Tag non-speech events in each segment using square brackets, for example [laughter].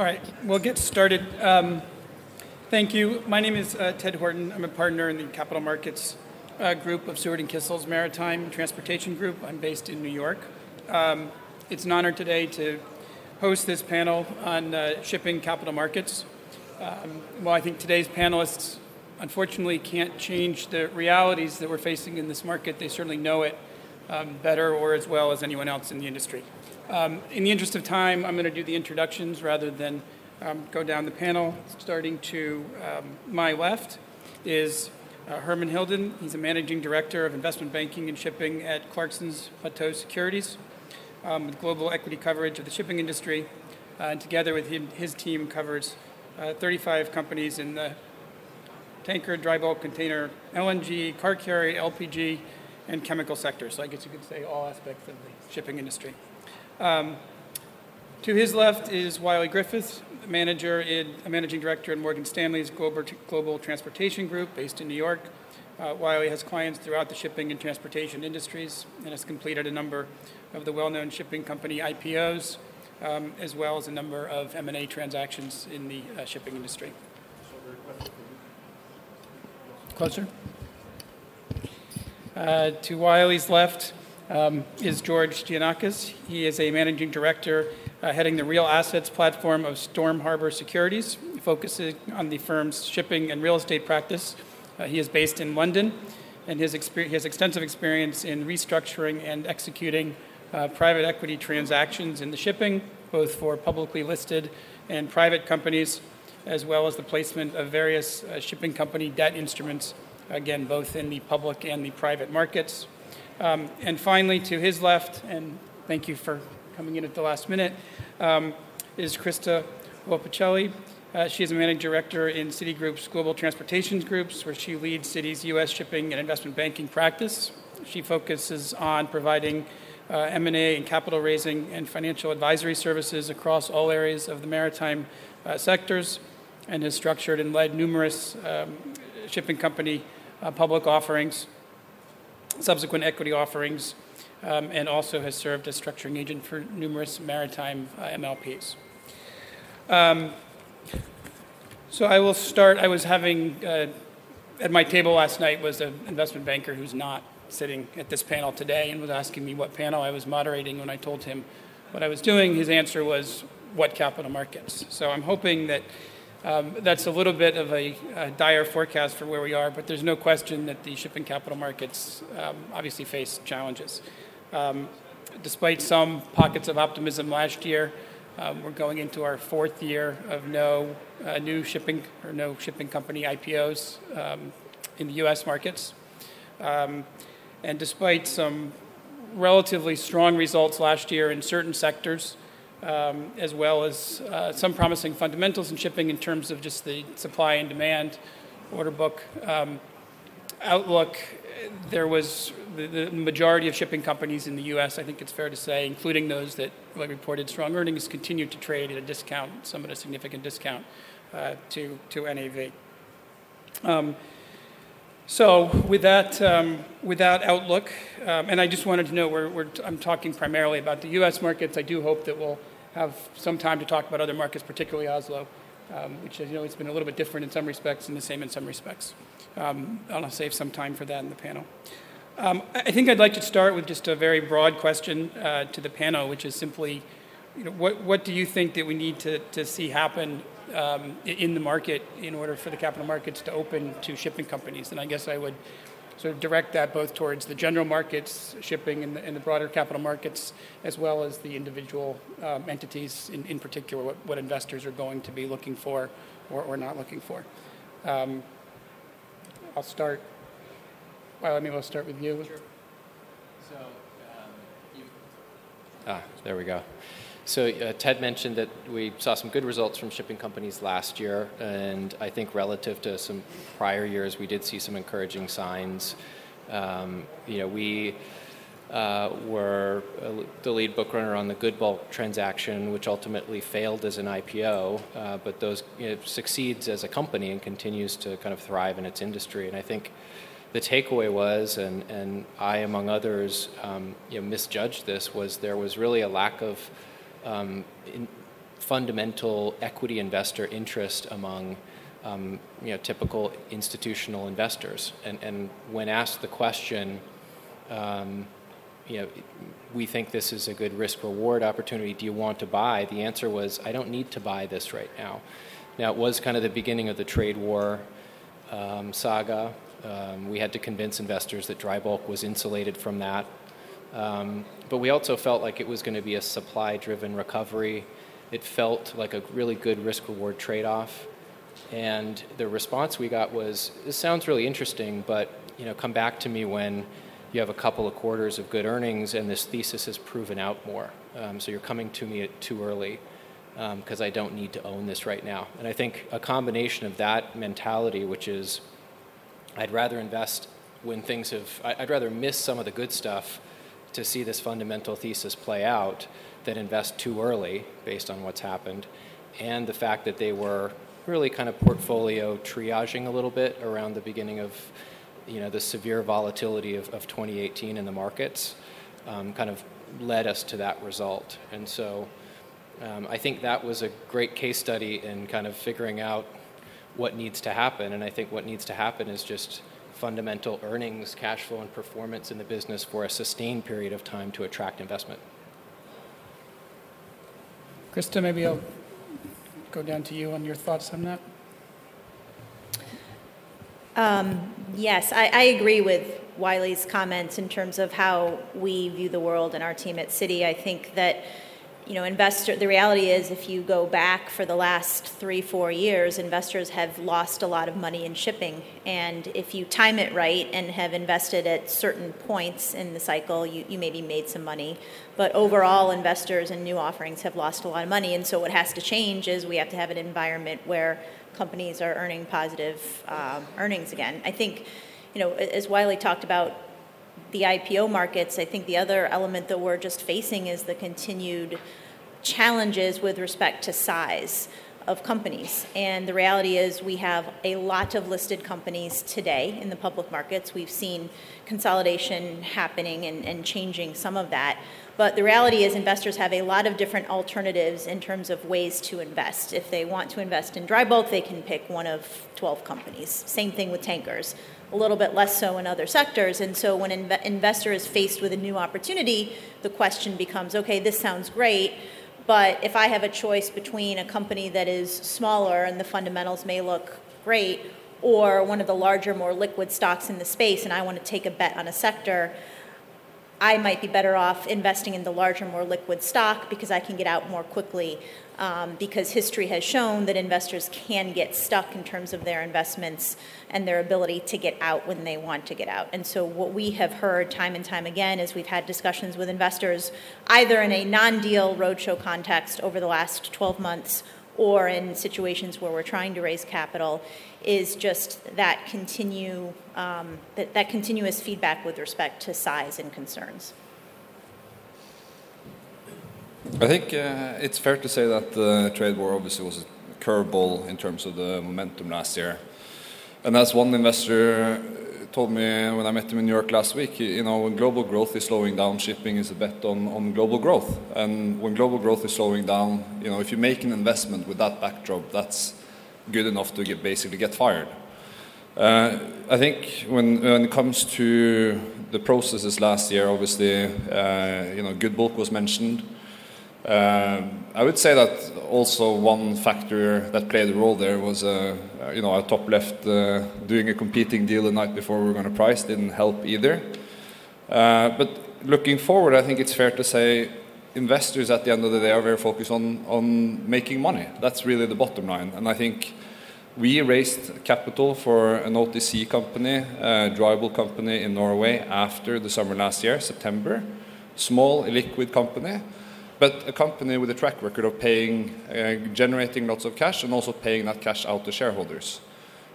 All right, we'll get started. Um, thank you. My name is uh, Ted Horton. I'm a partner in the capital markets uh, group of Seward and Kissel's Maritime Transportation Group. I'm based in New York. Um, it's an honor today to host this panel on uh, shipping capital markets. Um, well, I think today's panelists unfortunately can't change the realities that we're facing in this market. They certainly know it um, better or as well as anyone else in the industry. Um, in the interest of time, I'm going to do the introductions rather than um, go down the panel. Starting to um, my left is uh, Herman Hilden. He's a managing director of investment banking and shipping at Clarksons Platou Securities, um, with global equity coverage of the shipping industry. Uh, and together with him, his team covers uh, 35 companies in the tanker, dry bulk, container, LNG, car carrier, LPG, and chemical sectors. So I guess you could say all aspects of the shipping industry. Um, to his left is Wiley Griffiths, manager in, managing director in Morgan Stanley's Global, Global Transportation Group based in New York. Uh, Wiley has clients throughout the shipping and transportation industries and has completed a number of the well-known shipping company IPOs, um, as well as a number of M&A transactions in the uh, shipping industry. Closer. Uh, to Wiley's left um, is George Giannakis. He is a managing director uh, heading the real assets platform of Storm Harbor Securities, focusing on the firm's shipping and real estate practice. Uh, he is based in London, and his, he has extensive experience in restructuring and executing uh, private equity transactions in the shipping, both for publicly listed and private companies, as well as the placement of various uh, shipping company debt instruments, again, both in the public and the private markets. Um, and finally, to his left, and thank you for coming in at the last minute, um, is Christa Volpicelli. Uh, she is a managing director in Citigroup's Global Transportation Groups, where she leads Citi's U.S. shipping and investment banking practice. She focuses on providing uh, M&A and capital raising and financial advisory services across all areas of the maritime uh, sectors and has structured and led numerous um, shipping company uh, public offerings, subsequent equity offerings, um, and also has served as structuring agent for numerous maritime uh, MLPs. Um, so I will start. I was having uh, at my table last night was an investment banker who's not sitting at this panel today and was asking me what panel I was moderating. When I told him what I was doing, his answer was what capital markets. So I'm hoping that um, that's a little bit of a, a, dire forecast for where we are, but there's no question that the shipping capital markets um, obviously face challenges. Um, despite some pockets of optimism last year, um, we're going into our fourth year of no uh, new shipping or no shipping company IPOs um, in the U.S. markets. Um, and despite some relatively strong results last year in certain sectors, um, as well as uh, some promising fundamentals in shipping in terms of just the supply and demand order book um, outlook. There was the, the, majority of shipping companies in the U.S. I think it's fair to say, including those that reported strong earnings, continued to trade at a discount, some at a significant discount uh, to to NAV. Um, so with that, um, with that outlook, um, and I just wanted to know, we're, we're, I'm talking primarily about the U.S. markets. I do hope that we'll have some time to talk about other markets, particularly Oslo, um, which, you know, it's been a little bit different in some respects and the same in some respects. Um, I'll save some time for that in the panel. Um, I think I'd like to start with just a very broad question uh, to the panel, which is simply, you know, what, what do you think that we need to, to see happen um, in the market in order for the capital markets to open to shipping companies. And I guess I would sort of direct that both towards the general markets, shipping, and the, and the broader capital markets, as well as the individual um, entities, in, in particular, what, what, investors are going to be looking for or, or not looking for. Um, I'll start. Well, I mean, we'll start with you. Sure. So, um, you... ah, there we go. So uh, Ted mentioned that we saw some good results from shipping companies last year, and I think relative to some prior years, we did see some encouraging signs. Um, you know, we uh, were uh, the lead bookrunner on the GoodBulk transaction, which ultimately failed as an IPO, uh, but those you know, succeeds as a company and continues to kind of thrive in its industry. And I think the takeaway was, and, and I, among others, um, you know, misjudged this, was there was really a lack of um, fundamental equity investor interest among um, you know, typical institutional investors. And, and when asked the question, um, you know, we think this is a good risk reward opportunity. Do you want to buy? The answer was, I don't need to buy this right now. Now, it was kind of the beginning of the trade war um, saga. Um, we had to convince investors that dry bulk was insulated from that. But we also felt like it was going to be a supply driven recovery. It felt like a really good risk reward trade off. And the response we got was, "This sounds really interesting, but you know, come back to me when you have a couple of quarters of good earnings and this thesis has proven out more. Um, so you're coming to me too early because um, I don't need to own this right now." And I think a combination of that mentality, which is, I'd rather invest when things have, I'd rather miss some of the good stuff to see this fundamental thesis play out that invest too early based on what's happened, and the fact that they were really kind of portfolio triaging a little bit around the beginning of you know the severe volatility of, of 2018 in the markets um, kind of led us to that result. And so um, I think that was a great case study in kind of figuring out what needs to happen and I think what needs to happen is just fundamental earnings cash flow and performance in the business for a sustained period of time to attract investment Christa maybe I'll go down to you on your thoughts on that. Um, yes, I, I, agree with Wiley's comments in terms of how we view the world and our team at Citi. I think that you know, investor. The reality is, if you go back for the last three, four years, investors have lost a lot of money in shipping. And if you time it right and have invested at certain points in the cycle, you, you maybe made some money. But overall, investors and new offerings have lost a lot of money. And so, what has to change is we have to have an environment where companies are earning positive um, earnings again. I think, you know, as Wiley talked about the IPO markets, I think the other element that we're just facing is the continued challenges with respect to size of companies. And the reality is, we have a lot of listed companies today in the public markets. We've seen consolidation happening and, and, changing some of that. But the reality is, investors have a lot of different alternatives in terms of ways to invest. If they want to invest in dry bulk, they can pick one of 12 companies. Same thing with tankers. A little bit less so in other sectors. And so, when an inv- investor is faced with a new opportunity, the question becomes okay, this sounds great but if I have a choice between a company that is smaller and the fundamentals may look great, or one of the larger, more liquid stocks in the space, and I want to take a bet on a sector, I might be better off investing in the larger, more liquid stock because I can get out more quickly um, because history has shown that investors can get stuck in terms of their investments and their ability to get out when they want to get out. And so, what we have heard time and time again is we've had discussions with investors, either in a non deal roadshow context over the last 12 months or in situations where we're trying to raise capital, is just that continue um, that, that continuous feedback with respect to size and concerns. I think uh, it's fair to say that the trade war obviously was a curveball in terms of the momentum last year. And as one investor told me when I met him in New York last week, you know, when global growth is slowing down, shipping is a bet on, on global growth. And when global growth is slowing down, you know, if you make an investment with that backdrop, that's good enough to get, basically get fired. Uh, I think when, when it comes to the processes last year, obviously, uh, you know, GoodBulk was mentioned. Uh, I would say that also one factor that played a role there was, uh, you know, our top left uh, doing a competing deal the night before we were going to price didn't help either. Uh, but looking forward, I think it's fair to say investors at the end of the day are very focused on, on making money. That's really the bottom line. And I think we raised capital for an OTC company, a dry company in Norway after the summer last year, September. Small, illiquid company but a company with a track record of paying, uh, generating lots of cash and also paying that cash out to shareholders.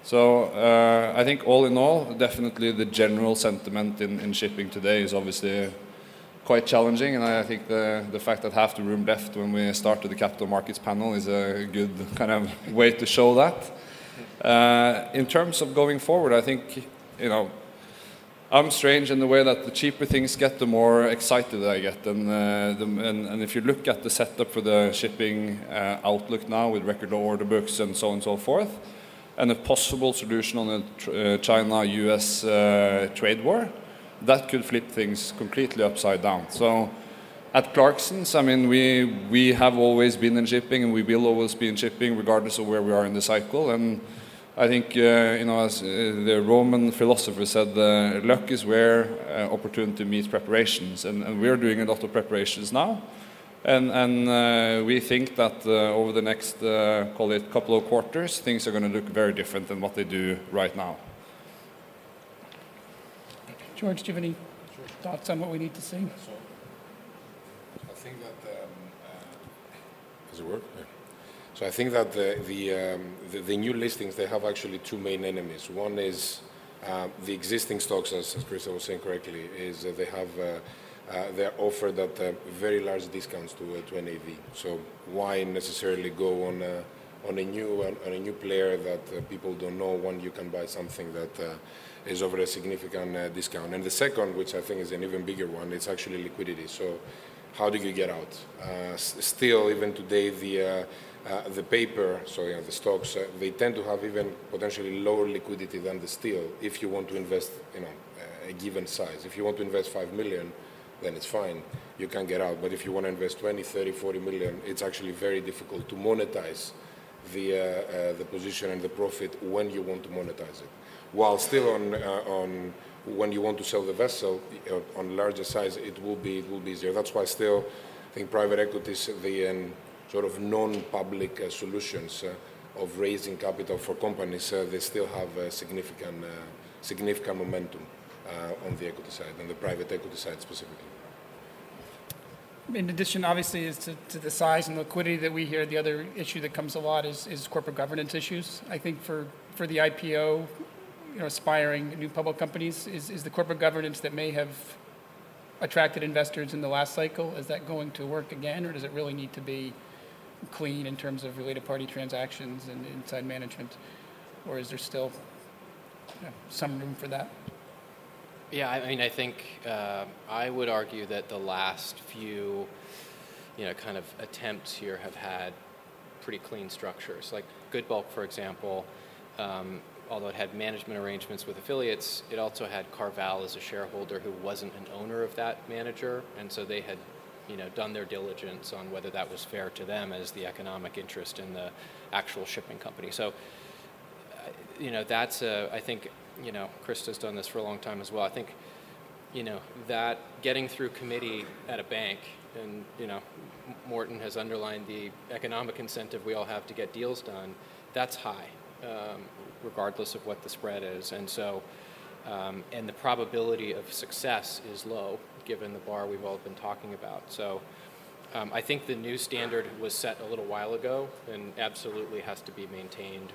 So uh, I think all in all, definitely the general sentiment in, in shipping today is obviously quite challenging, and I think the, the fact that half the room left when we started the capital markets panel is a good kind of way to show that. Uh, in terms of going forward, I think you know I'm strange in the way that the cheaper things get, the more excited I get. And, uh, the, and, and, if you look at the setup for the shipping uh, outlook now with record order books and so on and so forth, and a possible solution on the uh, China-US uh, trade war, that could flip things completely upside down. So at Clarksons, I mean, we, we have always been in shipping and we will always be in shipping regardless of where we are in the cycle. And I think, uh, you know, as uh, the Roman philosopher said, uh, luck is where uh, opportunity meets preparations. And, and, we're doing a lot of preparations now. And, and uh, we think that uh, over the next, call it, couple of quarters, things are going to look very different than what they do right now. George, do you have any thoughts on what we need to see? So, I think that, um, does it work? Yeah. So I think that the, the, um, the, the, new listings, they have actually two main enemies. One is uh, the existing stocks, as, as was saying correctly, is they have, uh, uh, they're offered at uh, very large discounts to, uh, to NAV. So why necessarily go on on a new, on a new player that uh, people don't know when you can buy something that is over a significant discount. And the second, which I think is an even bigger one, it's actually liquidity. So how do you get out? still, even today, the uh, the paper, so you know, the stocks, uh, they tend to have even potentially lower liquidity than the steel if you want to invest, you know, a given size. If you want to invest 5 million, then it's fine. You can get out. But if you want to invest 20, 30, 40 million, it's actually very difficult to monetize the, uh, uh the position and the profit when you want to monetize it. While still on, uh, on when you want to sell the vessel on larger size, it will be, it will be easier. That's why still, I think private equities, the, um, sort of non-public uh, solutions uh, of raising capital for companies, uh, they still have significant, significant momentum on the equity side, and the private equity side specifically. In addition, obviously, is to, to, the size and liquidity that we hear, the other issue that comes a lot is, is corporate governance issues. I think for, for the IPO, you know, aspiring new public companies, is, is the corporate governance that may have attracted investors in the last cycle, is that going to work again, or does it really need to be clean in terms of related party transactions and inside management? Or is there still you know, some room for that? Yeah, I mean, I think uh, I would argue that the last few, you know, kind of attempts here have had pretty clean structures. Like GoodBulk, for example, um, although it had management arrangements with affiliates, it also had CarVal as a shareholder who wasn't an owner of that manager, and so they had you know, done their diligence on whether that was fair to them as the economic interest in the actual shipping company. So, uh, you know, that's a, I think, you know, Christa's done this for a long time as well. I think, you know, that getting through committee at a bank, and, you know, Morton has underlined the economic incentive we all have to get deals done, that's high, um, regardless of what the spread is. And so, um, and the probability of success is low given the bar we've all been talking about. So um, I think the new standard was set a little while ago and absolutely has to be maintained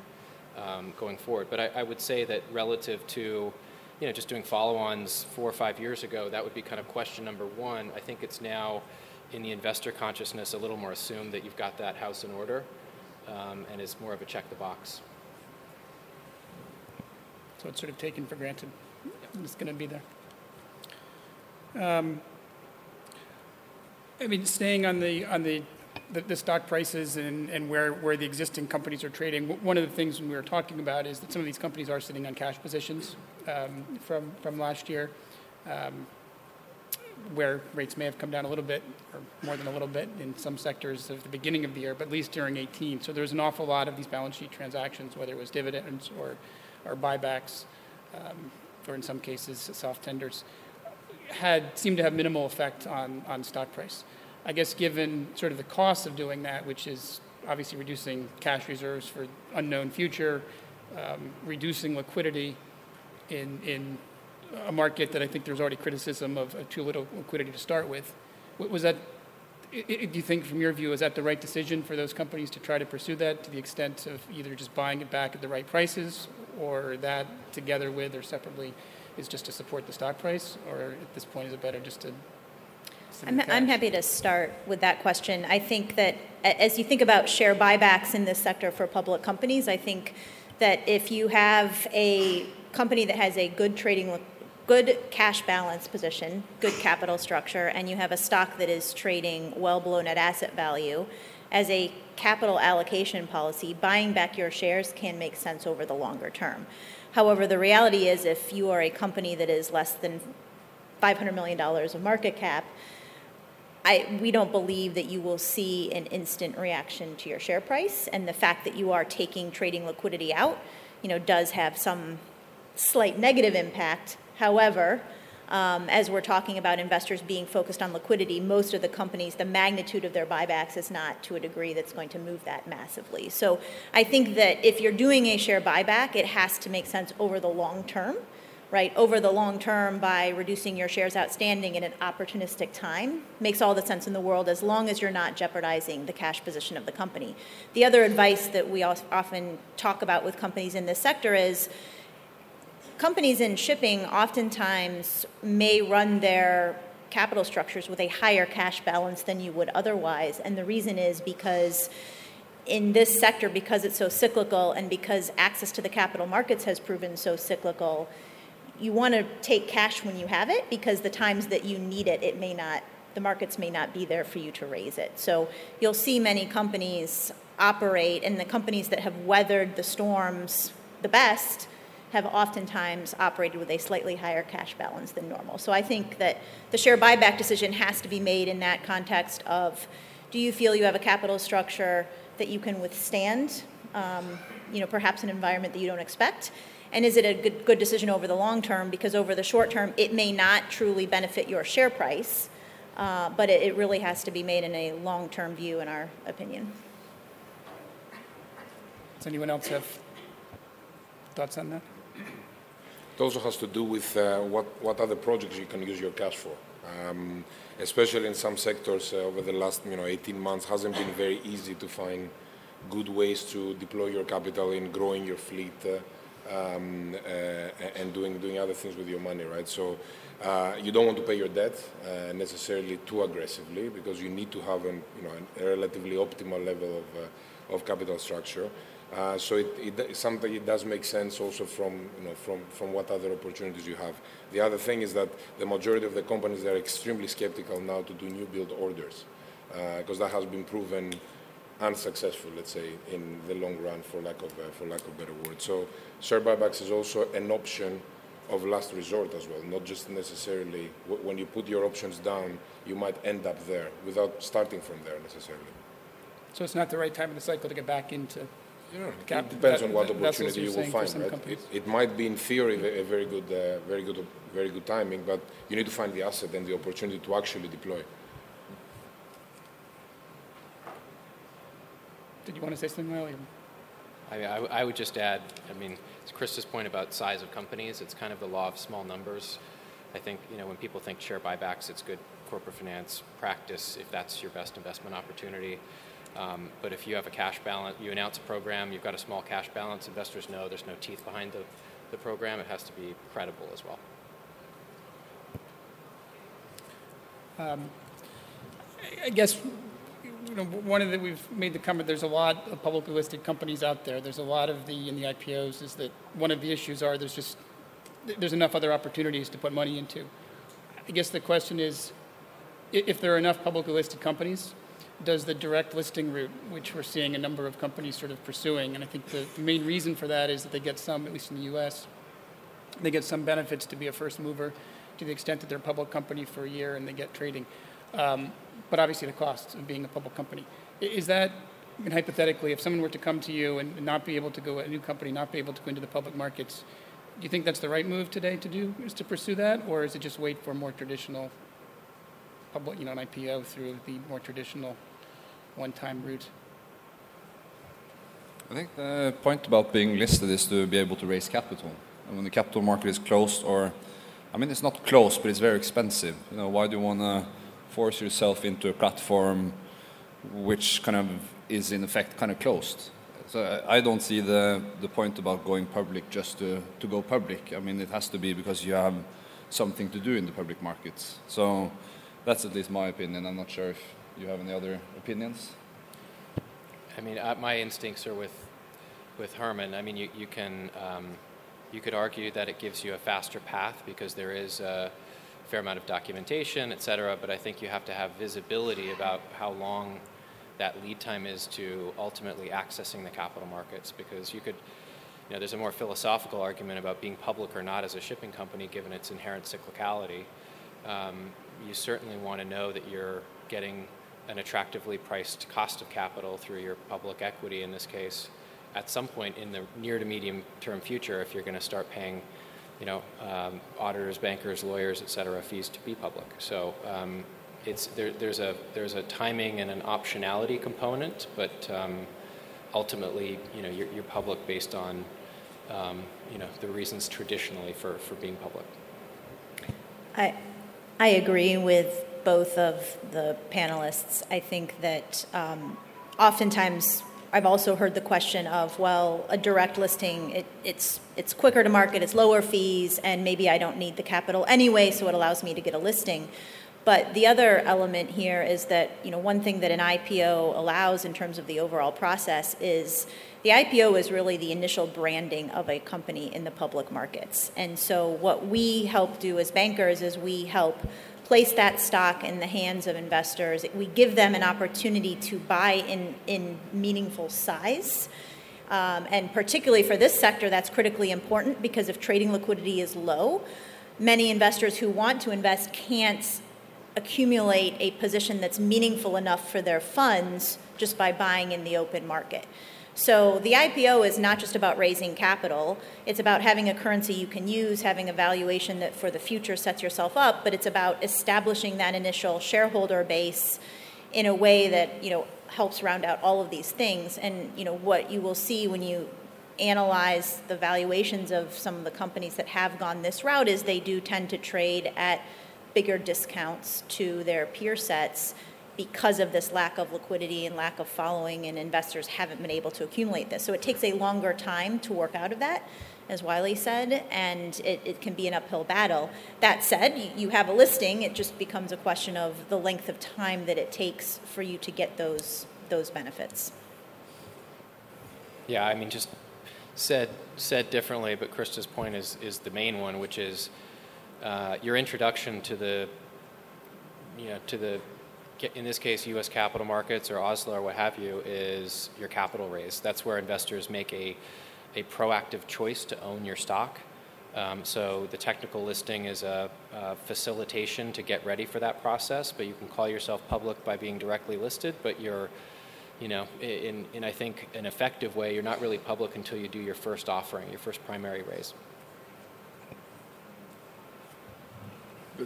um, going forward. But I, I, would say that relative to you know, just doing follow-ons four or five years ago, that would be kind of question number one. I think it's now in the investor consciousness a little more assumed that you've got that house in order, um, and it's more of a check the box. So it's sort of taken for granted. Yep. It's going to be there. Um, I mean, staying on the on the the, the stock prices and, and where, where the existing companies are trading. One of the things we were talking about is that some of these companies are sitting on cash positions um, from from last year, um, where rates may have come down a little bit or more than a little bit in some sectors at the beginning of the year, but at least during 18. So there's an awful lot of these balance sheet transactions, whether it was dividends or or buybacks, um, or in some cases soft tenders had seemed to have minimal effect on, on stock price. I guess given sort of the cost of doing that, which is obviously reducing cash reserves for unknown future, um, reducing liquidity in, in a market that I think there's already criticism of, too little liquidity to start with. Was that, do you think from your view, is that the right decision for those companies to try to pursue that to the extent of either just buying it back at the right prices or that together with or separately is just to support the stock price, or at this point is it better just to? I'm, I'm happy to start with that question. I think that as you think about share buybacks in this sector for public companies, I think that if you have a company that has a good trading good cash balance position, good capital structure, and you have a stock that is trading well below net asset value, as a capital allocation policy, buying back your shares can make sense over the longer term. However, the reality is if you are a company that is less than $500 million of market cap, I, we don't believe that you will see an instant reaction to your share price. And the fact that you are taking trading liquidity out, you know, does have some slight negative impact. However, um, as we're talking about investors being focused on liquidity, most of the companies, the magnitude of their buybacks is not to a degree that's going to move that massively. So I think that if you're doing a share buyback, it has to make sense over the long term, right? Over the long term by reducing your shares outstanding in an opportunistic time makes all the sense in the world as long as you're not jeopardizing the cash position of the company. The other advice that we often talk about with companies in this sector is companies in shipping oftentimes may run their capital structures with a higher cash balance than you would otherwise. And the reason is because in this sector, because it's so cyclical and because access to the capital markets has proven so cyclical, you want to take cash when you have it because the times that you need it, it may not, the markets may not be there for you to raise it. So you'll see many companies operate, and the companies that have weathered the storms the best have oftentimes operated with a slightly higher cash balance than normal. So I think that the share buyback decision has to be made in that context of do you feel you have a capital structure that you can withstand, um, you know, perhaps an environment that you don't expect? And is it a good, good decision over the long term? Because over the short term, it may not truly benefit your share price, uh, but it, it really has to be made in a long term view, in our opinion. Does anyone else have thoughts on that? It also has to do with uh, what, what other projects you can use your cash for. Um, especially in some sectors uh, over the last you know 18 months hasn't been very easy to find good ways to deploy your capital in growing your fleet uh, um, uh, and doing doing other things with your money, right? So uh, you don't want to pay your debt uh, necessarily too aggressively because you need to have an, you know, a relatively optimal level of, of capital structure. Uh, so it, it, something it does make sense also from you know from from what other opportunities you have. The other thing is that the majority of the companies are extremely skeptical now to do new build orders because uh, that has been proven unsuccessful, let's say, in the long run, for lack of uh, for lack of better word. So share buybacks is also an option of last resort as well, not just necessarily when you put your options down, you might end up there without starting from there necessarily. So it's not the right time in the cycle to get back into yeah, Cap- it depends that, on what opportunity you will find. Right? It, it, might be in theory a very good, uh, very good, very good timing, but you need to find the asset and the opportunity to actually deploy. Did you want to say something, William? I, I, I would just add. I mean, it's Chris's point about size of companies. It's kind of the law of small numbers. I think you know when people think share buybacks, it's good corporate finance practice if that's your best investment opportunity. Um, but if you have a cash balance, you announce a program, you've got a small cash balance, investors know there's no teeth behind the, the program. It has to be credible as well. Um, I guess you know, one of the we've made the comment. There's a lot of publicly listed companies out there. There's a lot of the in the IPOs. Is that one of the issues? Are there's just there's enough other opportunities to put money into. I guess the question is, if there are enough publicly listed companies, does the direct listing route, which we're seeing a number of companies sort of pursuing. And I think the, main reason for that is that they get some, at least in the US, they get some benefits to be a first mover to the extent that they're a public company for a year and they get trading. Um, but obviously the costs of being a public company. Is that, mean, hypothetically, if someone were to come to you and not be able to go, a new company, not be able to go into the public markets, do you think that's the right move today to do, is to pursue that? Or is it just wait for more traditional public, you know, an IPO through the more traditional one-time route? I think the point about being listed is to be able to raise capital. And when the capital market is closed, or I mean, it's not closed, but it's very expensive. You know, why do you want to force yourself into a platform which kind of is in effect kind of closed? So I don't see the the point about going public just to to go public. I mean, it has to be because you have something to do in the public markets. So that's at least my opinion. I'm not sure if you have any other opinions? I mean, uh, my instincts are with with Herman. I mean, you, you can um, You could argue that it gives you a faster path because there is a fair amount of documentation, et cetera, but I think you have to have visibility about how long that lead time is to ultimately accessing the capital markets because you could you know, there's a more philosophical argument about being public or not as a shipping company given its inherent cyclicality. Um, you certainly want to know that you're getting an attractively priced cost of capital through your public equity in this case at some point in the near to medium term future if you're going to start paying you know um, auditors bankers lawyers et cetera fees to be public so um, it's there, there's a there's a timing and an optionality component but um, ultimately you know you're, you're public based on um, you know, the reasons traditionally for, for being public. I, I agree with both of the panelists. I think that um, oftentimes I've also heard the question of, well, a direct listing, it, it's, it's quicker to market, it's lower fees, and maybe I don't need the capital anyway, so it allows me to get a listing. But the other element here is that, you know, one thing that an IPO allows in terms of the overall process is the IPO is really the initial branding of a company in the public markets. And so what we help do as bankers is we help place that stock in the hands of investors. We give them an opportunity to buy in, in meaningful size. Um, and particularly for this sector, that's critically important because if trading liquidity is low, many investors who want to invest can't accumulate a position that's meaningful enough for their funds just by buying in the open market. So the IPO is not just about raising capital, it's about having a currency you can use, having a valuation that for the future sets yourself up, but it's about establishing that initial shareholder base in a way that, you know, helps round out all of these things. And, you know, what you will see when you analyze the valuations of some of the companies that have gone this route is they do tend to trade at bigger discounts to their peer sets because of this lack of liquidity and lack of following, and investors haven't been able to accumulate this. So it takes a longer time to work out of that, as Wiley said, and it, it can be an uphill battle. That said, you, have a listing, it just becomes a question of the length of time that it takes for you to get those, those benefits. Yeah, I mean, just said, said differently, but Christa's point is, is the main one, which is uh, your introduction to the you know to the in this case U.S. capital markets or Oslo or what have you is your capital raise. That's where investors make a a proactive choice to own your stock. Um, so the technical listing is a, a, facilitation to get ready for that process, but you can call yourself public by being directly listed. But you're, you know, in, in I think an effective way, you're not really public until you do your first offering, your first primary raise.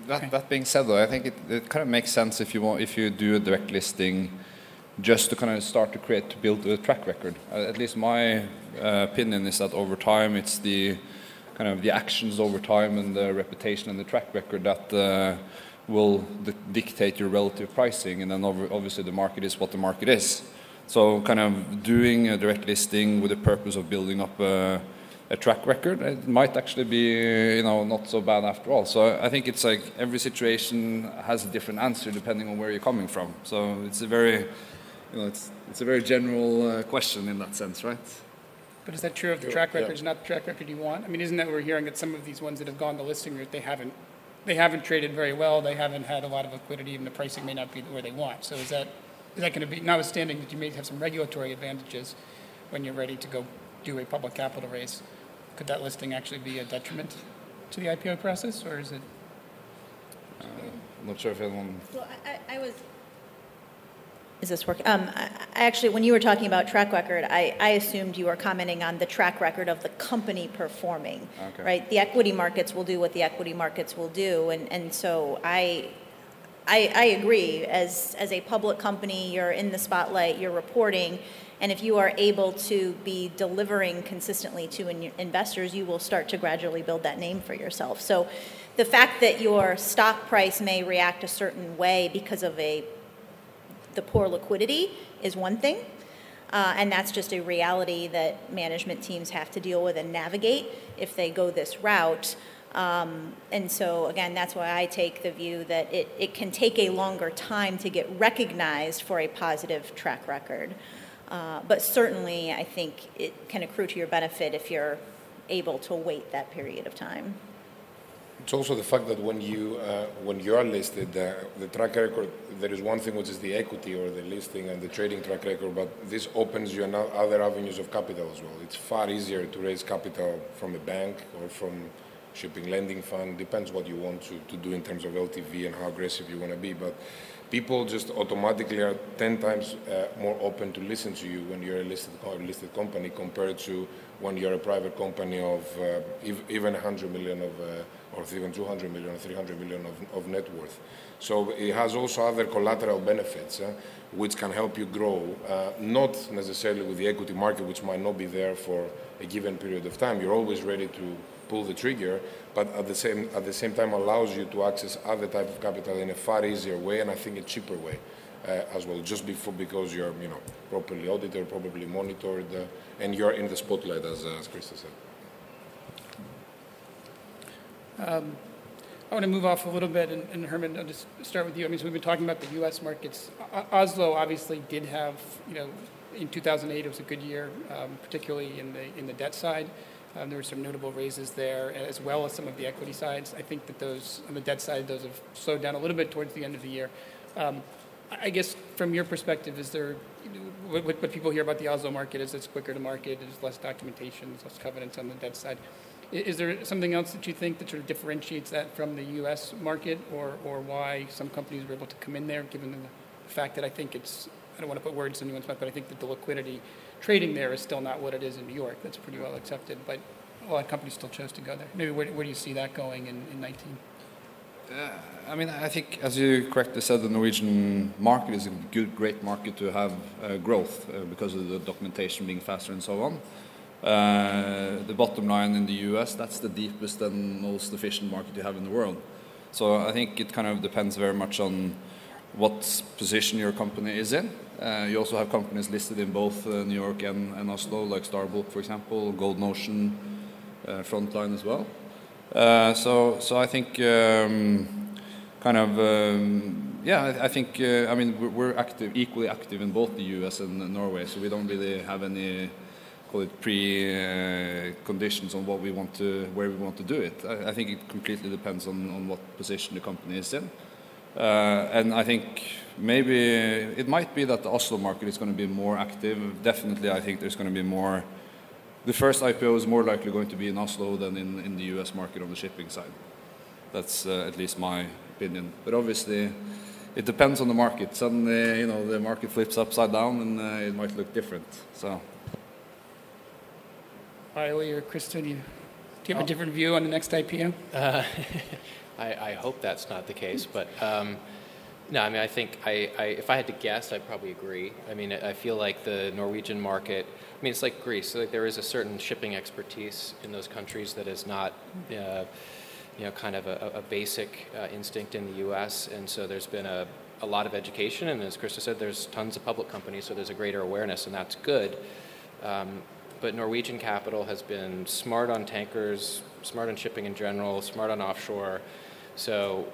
That, that being said, though, I think it, it kind of makes sense if you want if you do a direct listing, just to kind of start to create to build a track record. Uh, at least my uh, opinion is that over time, it's the kind of the actions over time and the reputation and the track record that uh, will dictate your relative pricing, and then obviously the market is what the market is. So, kind of doing a direct listing with the purpose of building up a a track record, it might actually be you know not so bad after all. So I think it's like every situation has a different answer depending on where you're coming from. So it's a very you know it's it's a very general uh, question in that sense, right? But is that true of the track record? Yeah. Is not the track record you want? I mean, isn't that we're hearing that some of these ones that have gone the listing route, they haven't they haven't traded very well. They haven't had a lot of liquidity, and the pricing may not be where they want. So is that is that going to be notwithstanding that you may have some regulatory advantages when you're ready to go do a public capital raise? Could that listing actually be a detriment to the IPO process, or is it? Uh, I'm not sure if anyone. Well, I, I was. Is this working? Um, I, actually, when you were talking about track record, I, I assumed you were commenting on the track record of the company performing, okay. right? The equity markets will do what the equity markets will do, and, and so I, I, I agree. As as a public company, you're in the spotlight, you're reporting and if you are able to be delivering consistently to in investors, you will start to gradually build that name for yourself. So the fact that your stock price may react a certain way because of a the poor liquidity is one thing. Uh, and that's just a reality that management teams have to deal with and navigate if they go this route. Um, and so, again, that's why I take the view that it, it can take a longer time to get recognized for a positive track record. Uh, but certainly, I think it can accrue to your benefit if you're able to wait that period of time. It's also the fact that when you uh, when you are listed, uh, the track record. There is one thing which is the equity or the listing and the trading track record, but this opens you other avenues of capital as well. It's far easier to raise capital from a bank or from shipping lending fund. Depends what you want to, to do in terms of LTV and how aggressive you want to be, but people just automatically are 10 times uh, more open to listen to you when you're a listed, listed company compared to when you're a private company of uh, even 100 million of uh, or even 200 million or 300 million of, of net worth. So it has also other collateral benefits uh, which can help you grow, uh, not necessarily with the equity market, which might not be there for a given period of time. You're always ready to pull the trigger, but at the same at the same time allows you to access other type of capital in a far easier way, and I think a cheaper way. Uh, as well, just before because you're you know properly audited, properly monitored, uh, and you're in the spotlight, as, uh, as Christa said. Um, I want to move off a little bit, and, and, Herman, I'll just start with you. I mean, so we've been talking about the U.S. markets. O- Oslo obviously did have, you know, in 2008 it was a good year, um, particularly in the in the debt side. Um, there were some notable raises there, as well as some of the equity sides. I think that those on the debt side, those have slowed down a little bit towards the end of the year. Um, I guess from your perspective, is there what, what, people hear about the Oslo market is it's quicker to market, there's less documentation, there's less covenants on the debt side. Is there something else that you think that sort of differentiates that from the U.S. market, or, or why some companies were able to come in there, given the fact that I think it's, I don't want to put words in anyone's mouth, but I think that the liquidity trading there is still not what it is in New York. That's pretty well accepted, but a lot of companies still chose to go there. Maybe where, where do you see that going in, in 19? Uh, I mean, I think, as you correctly said, the Norwegian market is a good, great market to have uh, growth uh, because of the documentation being faster and so on. Uh, the bottom line in the US, that's the deepest and most efficient market you have in the world. So I think it kind of depends very much on what position your company is in. Uh, you also have companies listed in both uh, New York and, and, Oslo, like Star Bulk, for example, Golden Ocean, uh, Frontline as well. Uh, so, so I think um, kind of um, yeah, I, think uh, I mean we're, active, equally active in both the U.S. and Norway, so we don't really have any call it pre-conditions on what we want to, where we want to do it. I, I think it completely depends on, on what position the company is in. Uh, and I think maybe it might be that the Oslo market is going to be more active. Definitely, I think there's going to be more. The first IPO is more likely going to be in Oslo than in, in the US market on the shipping side. That's uh, at least my opinion. But obviously, it depends on the market. Suddenly, you know, the market flips upside down and uh, it might look different. So. Wiley or Christa, do you, do you have a different view on the next IPO? Uh, [laughs] I, I, hope that's not the case, but um, no, I mean, I think I, I, if I had to guess, I'd probably agree. I mean, I feel like the Norwegian market, I mean, it's like Greece. Like there is a certain shipping expertise in those countries that is not, uh, you know, kind of a, a basic uh, instinct in the U.S. And so there's been a, a lot of education, and as Christa said, there's tons of public companies, so there's a greater awareness, and that's good. Um, but Norwegian capital has been smart on tankers, smart on shipping in general, smart on offshore. So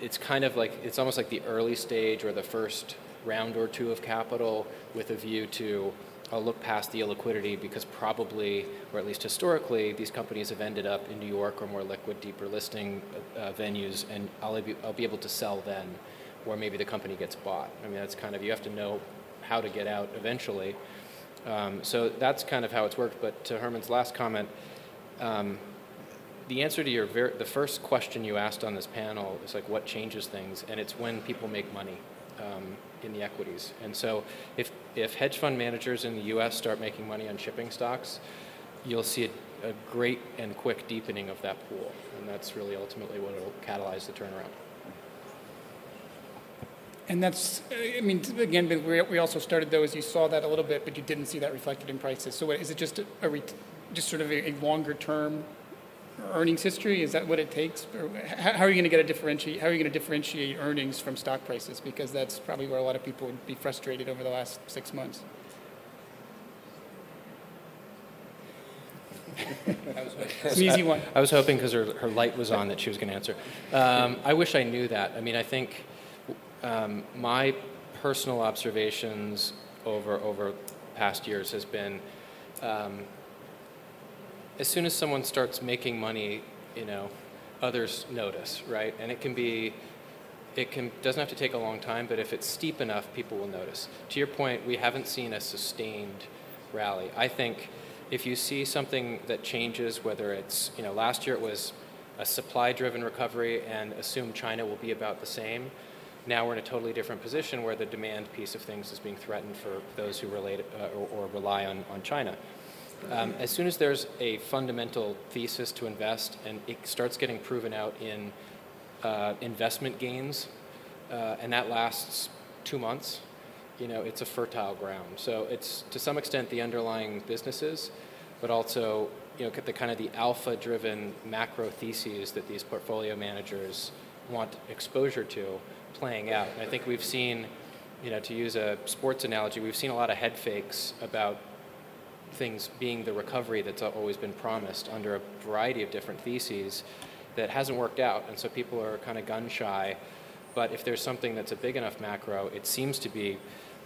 it's kind of like it's almost like the early stage or the first round or two of capital with a view to I'll look past the illiquidity because probably, or at least historically, these companies have ended up in New York or more liquid, deeper listing uh, venues, and I'll be, I'll be able to sell then, or maybe the company gets bought. I mean, that's kind of, you have to know how to get out eventually. Um, so that's kind of how it's worked. But to Herman's last comment, um, the answer to your ver- the first question you asked on this panel is like what changes things, and it's when people make money um, in the equities. And so if if hedge fund managers in the U.S. start making money on shipping stocks, you'll see a, a great and quick deepening of that pool, and that's really ultimately what will catalyze the turnaround. And that's, I mean, again, we also started though, as you saw that a little bit, but you didn't see that reflected in prices. So what, is it just a, a just sort of a, a, longer term earnings history? Is that what it takes? Or how, are you going to get a differentiate? How are you going to differentiate earnings from stock prices? Because that's probably where a lot of people would be frustrated over the last six months. [laughs] it's an easy one. I was hoping because her, her light was on that she was going to answer. Um, I wish I knew that. I mean, I think um, my personal observations over over past years has been um, as soon as someone starts making money, you know, others notice, right? And it can be, it can doesn't have to take a long time, but if it's steep enough, people will notice. To your point, we haven't seen a sustained rally. I think if you see something that changes, whether it's, you know, last year it was a supply-driven recovery and assume China will be about the same. Now we're in a totally different position where the demand piece of things is being threatened for those who relate uh, or, or, rely on, on China. Um, as soon as there's a fundamental thesis to invest and it starts getting proven out in uh, investment gains, uh, and that lasts two months, you know, it's a fertile ground. So it's to some extent the underlying businesses, but also you know the kind of the alpha-driven macro theses that these portfolio managers want exposure to playing out. And I think we've seen, you know, to use a sports analogy, we've seen a lot of head fakes about things being the recovery that's always been promised under a variety of different theses that hasn't worked out, and so people are kind of gun shy. But if there's something that's a big enough macro, it seems to be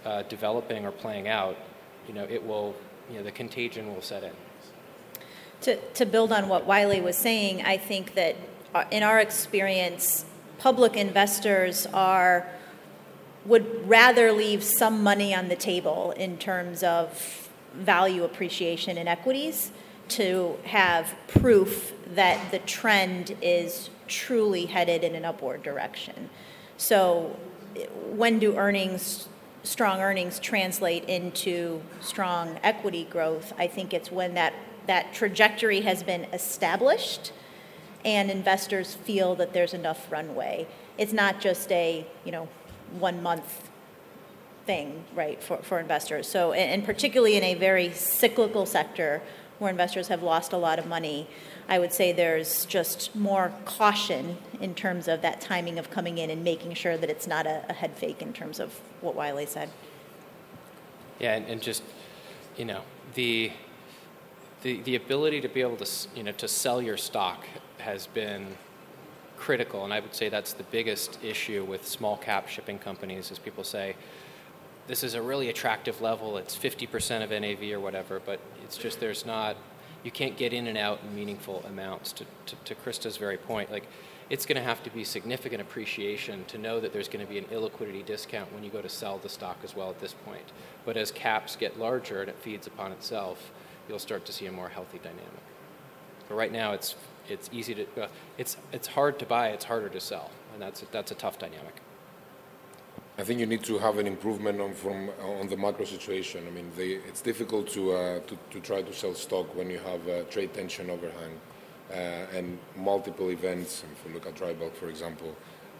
uh, developing or playing out. You know, it will, you know, the contagion will set in. To, to build on what Wiley was saying, I think that uh, in our experience, public investors are would rather leave some money on the table in terms of value appreciation in equities to have proof that the trend is truly headed in an upward direction. So, when do earnings, strong earnings, translate into strong equity growth? I think it's when that, that trajectory has been established and investors feel that there's enough runway. It's not just a, you know, one month thing, right, for, for investors. So, and, particularly in a very cyclical sector where investors have lost a lot of money, I would say there's just more caution in terms of that timing of coming in and making sure that it's not a, a head fake in terms of what Wiley said. Yeah, and, and just, you know, the, the, the ability to be able to, you know, to sell your stock has been critical, and I would say that's the biggest issue with small cap shipping companies, is people say, this is a really attractive level, it's 50% of NAV or whatever, but it's just there's not, you can't get in and out in meaningful amounts. To, to, to Christa's very point, like it's going to have to be significant appreciation to know that there's going to be an illiquidity discount when you go to sell the stock as well at this point. But as caps get larger and it feeds upon itself, you'll start to see a more healthy dynamic. But right now, it's it's easy to uh, it's it's hard to buy, it's harder to sell, and that's that's a tough dynamic. I think you need to have an improvement on from on the macro situation. I mean, they, it's difficult to, uh, to, to try to sell stock when you have a trade tension overhang uh, and multiple events. If you look at dry bulk, for example,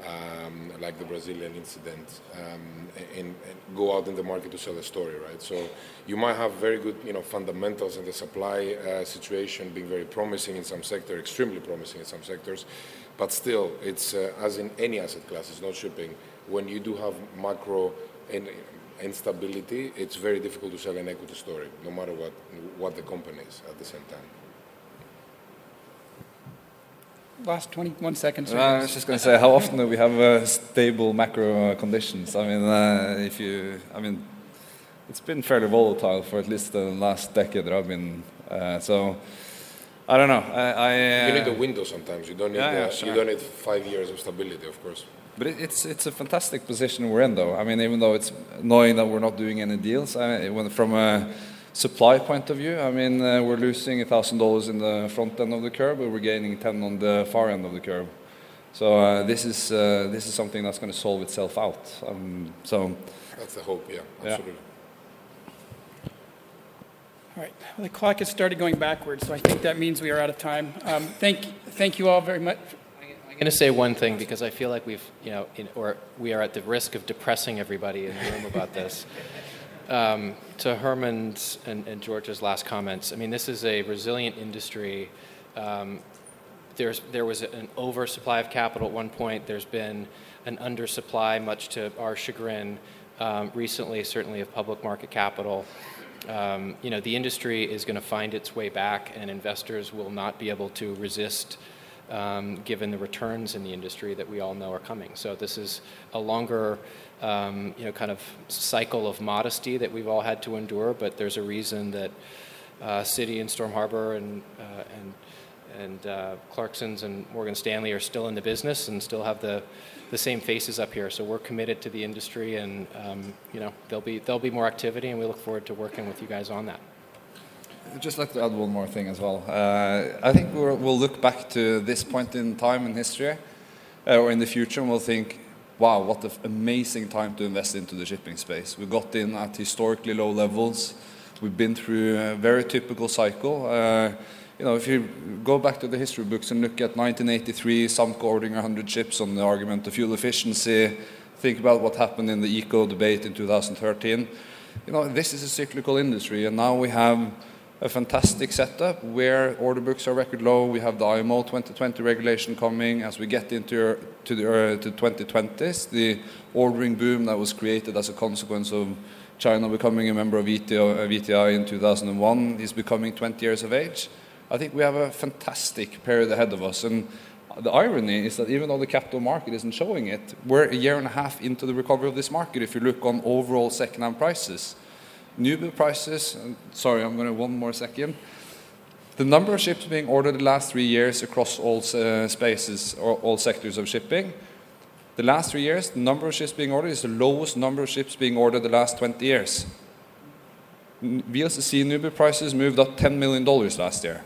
um, like the Brazilian incident, um, and, and, go out in the market to sell a story, right? So you might have very good, you know, fundamentals in the supply uh, situation being very promising in some sectors, extremely promising in some sectors, but still, it's uh, as in any asset class, it's not shipping when you do have macro instability, it's very difficult to sell an equity story, no matter what, what the company is at the same time. Last 21 seconds. Uh, I was just going to say, how often do we have uh, stable macro conditions? I mean, uh, if you, I mean, it's been fairly volatile for at least the last decade that I've been. Uh, so, I don't know. I, I you need a window sometimes. You don't need. Yeah, yeah, sure. You don't need five years of stability, of course. But it, it's it's a fantastic position we're in, though. I mean, even though it's annoying that we're not doing any deals, I mean, from a supply point of view, I mean, uh, we're losing thousand dollars in the front end of the curve, but we're gaining ten on the far end of the curve. So uh, this is uh, this is something that's going to solve itself out. Um, so that's the hope, yeah, absolutely. Yeah. All right, well, the clock has started going backwards, so I think that means we are out of time. Um, thank, thank you all very much going to say one thing because I feel like we've, you know, in, or we are at the risk of depressing everybody in the room about this. [laughs] Um, to Herman's and, and, George's last comments, I mean, this is a resilient industry. Um, there's, there was an oversupply of capital at one point. There's been an undersupply, much to our chagrin, um, recently, certainly of public market capital. Um, you know, the industry is going to find its way back, and investors will not be able to resist um, given the returns in the industry that we all know are coming. So this is a longer, um, you know, kind of cycle of modesty that we've all had to endure. But there's a reason that uh, Citi and StormHarbour and uh, and and uh, Clarkson's and Morgan Stanley are still in the business and still have the the same faces up here. So we're committed to the industry, and um, you know there'll be there'll be more activity, and we look forward to working with you guys on that. I'd just like to add one more thing as well. Uh, I think we'll, we'll look back to this point in time in history uh, or in the future and we'll think, wow, what an amazing time to invest into the shipping space. We got in at historically low levels. We've been through a very typical cycle. Uh, you know, if you go back to the history books and look at 1983, Sanko ordering 100 ships on the argument of fuel efficiency, think about what happened in the eco debate in 2013. You know, this is a cyclical industry, and now we have a fantastic setup where order books are record low. We have the IMO 2020 regulation coming as we get into to the uh, to 2020s. The ordering boom that was created as a consequence of China becoming a member of uh, WTO in 2001 is becoming 20 years of age. I think we have a fantastic period ahead of us. And the irony is that even though the capital market isn't showing it, we're a year and a half into the recovery of this market if you look on overall second-hand prices. Newbuild prices, sorry, I'm going to one more second. The number of ships being ordered the last three years across all uh, spaces, or all sectors of shipping, the last three years, the number of ships being ordered is the lowest number of ships being ordered the last 20 years. VLCC newbuild prices moved up $10 million last year.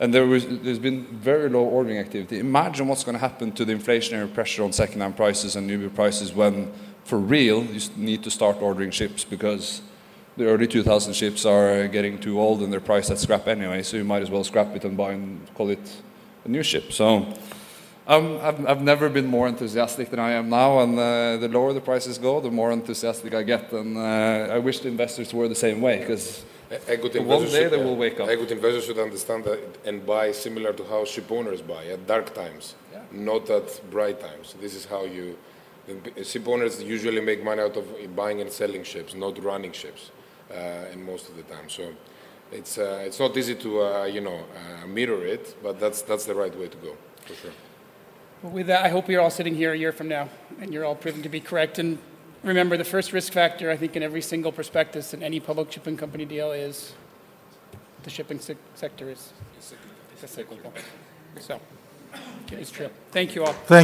And there was, there's been very low ordering activity. Imagine what's going to happen to the inflationary pressure on second-hand prices and newbuild prices when, for real, you need to start ordering ships because the early 2000 ships are getting too old and they're priced at scrap anyway, so you might as well scrap it and buy and call it a new ship. So um, I've, I've never been more enthusiastic than I am now, and uh, the lower the prices go, the more enthusiastic I get. And uh, I wish the investors were the same way, because one day they will wake up. A good investor should understand that and buy similar to how ship owners buy at dark times, not at bright times. This is how you. the Ship owners usually make money out of buying and selling ships, not running ships, uh, and most of the time. So it's uh, it's not easy to uh, you know uh, mirror it, but that's that's the right way to go for sure. With that, I hope you're all sitting here a year from now and you're all proven to be correct. And remember, the first risk factor, I think, in every single prospectus in any public shipping company deal is the shipping se- sector is is cyclical. So it's true. Thank you all. Thank you.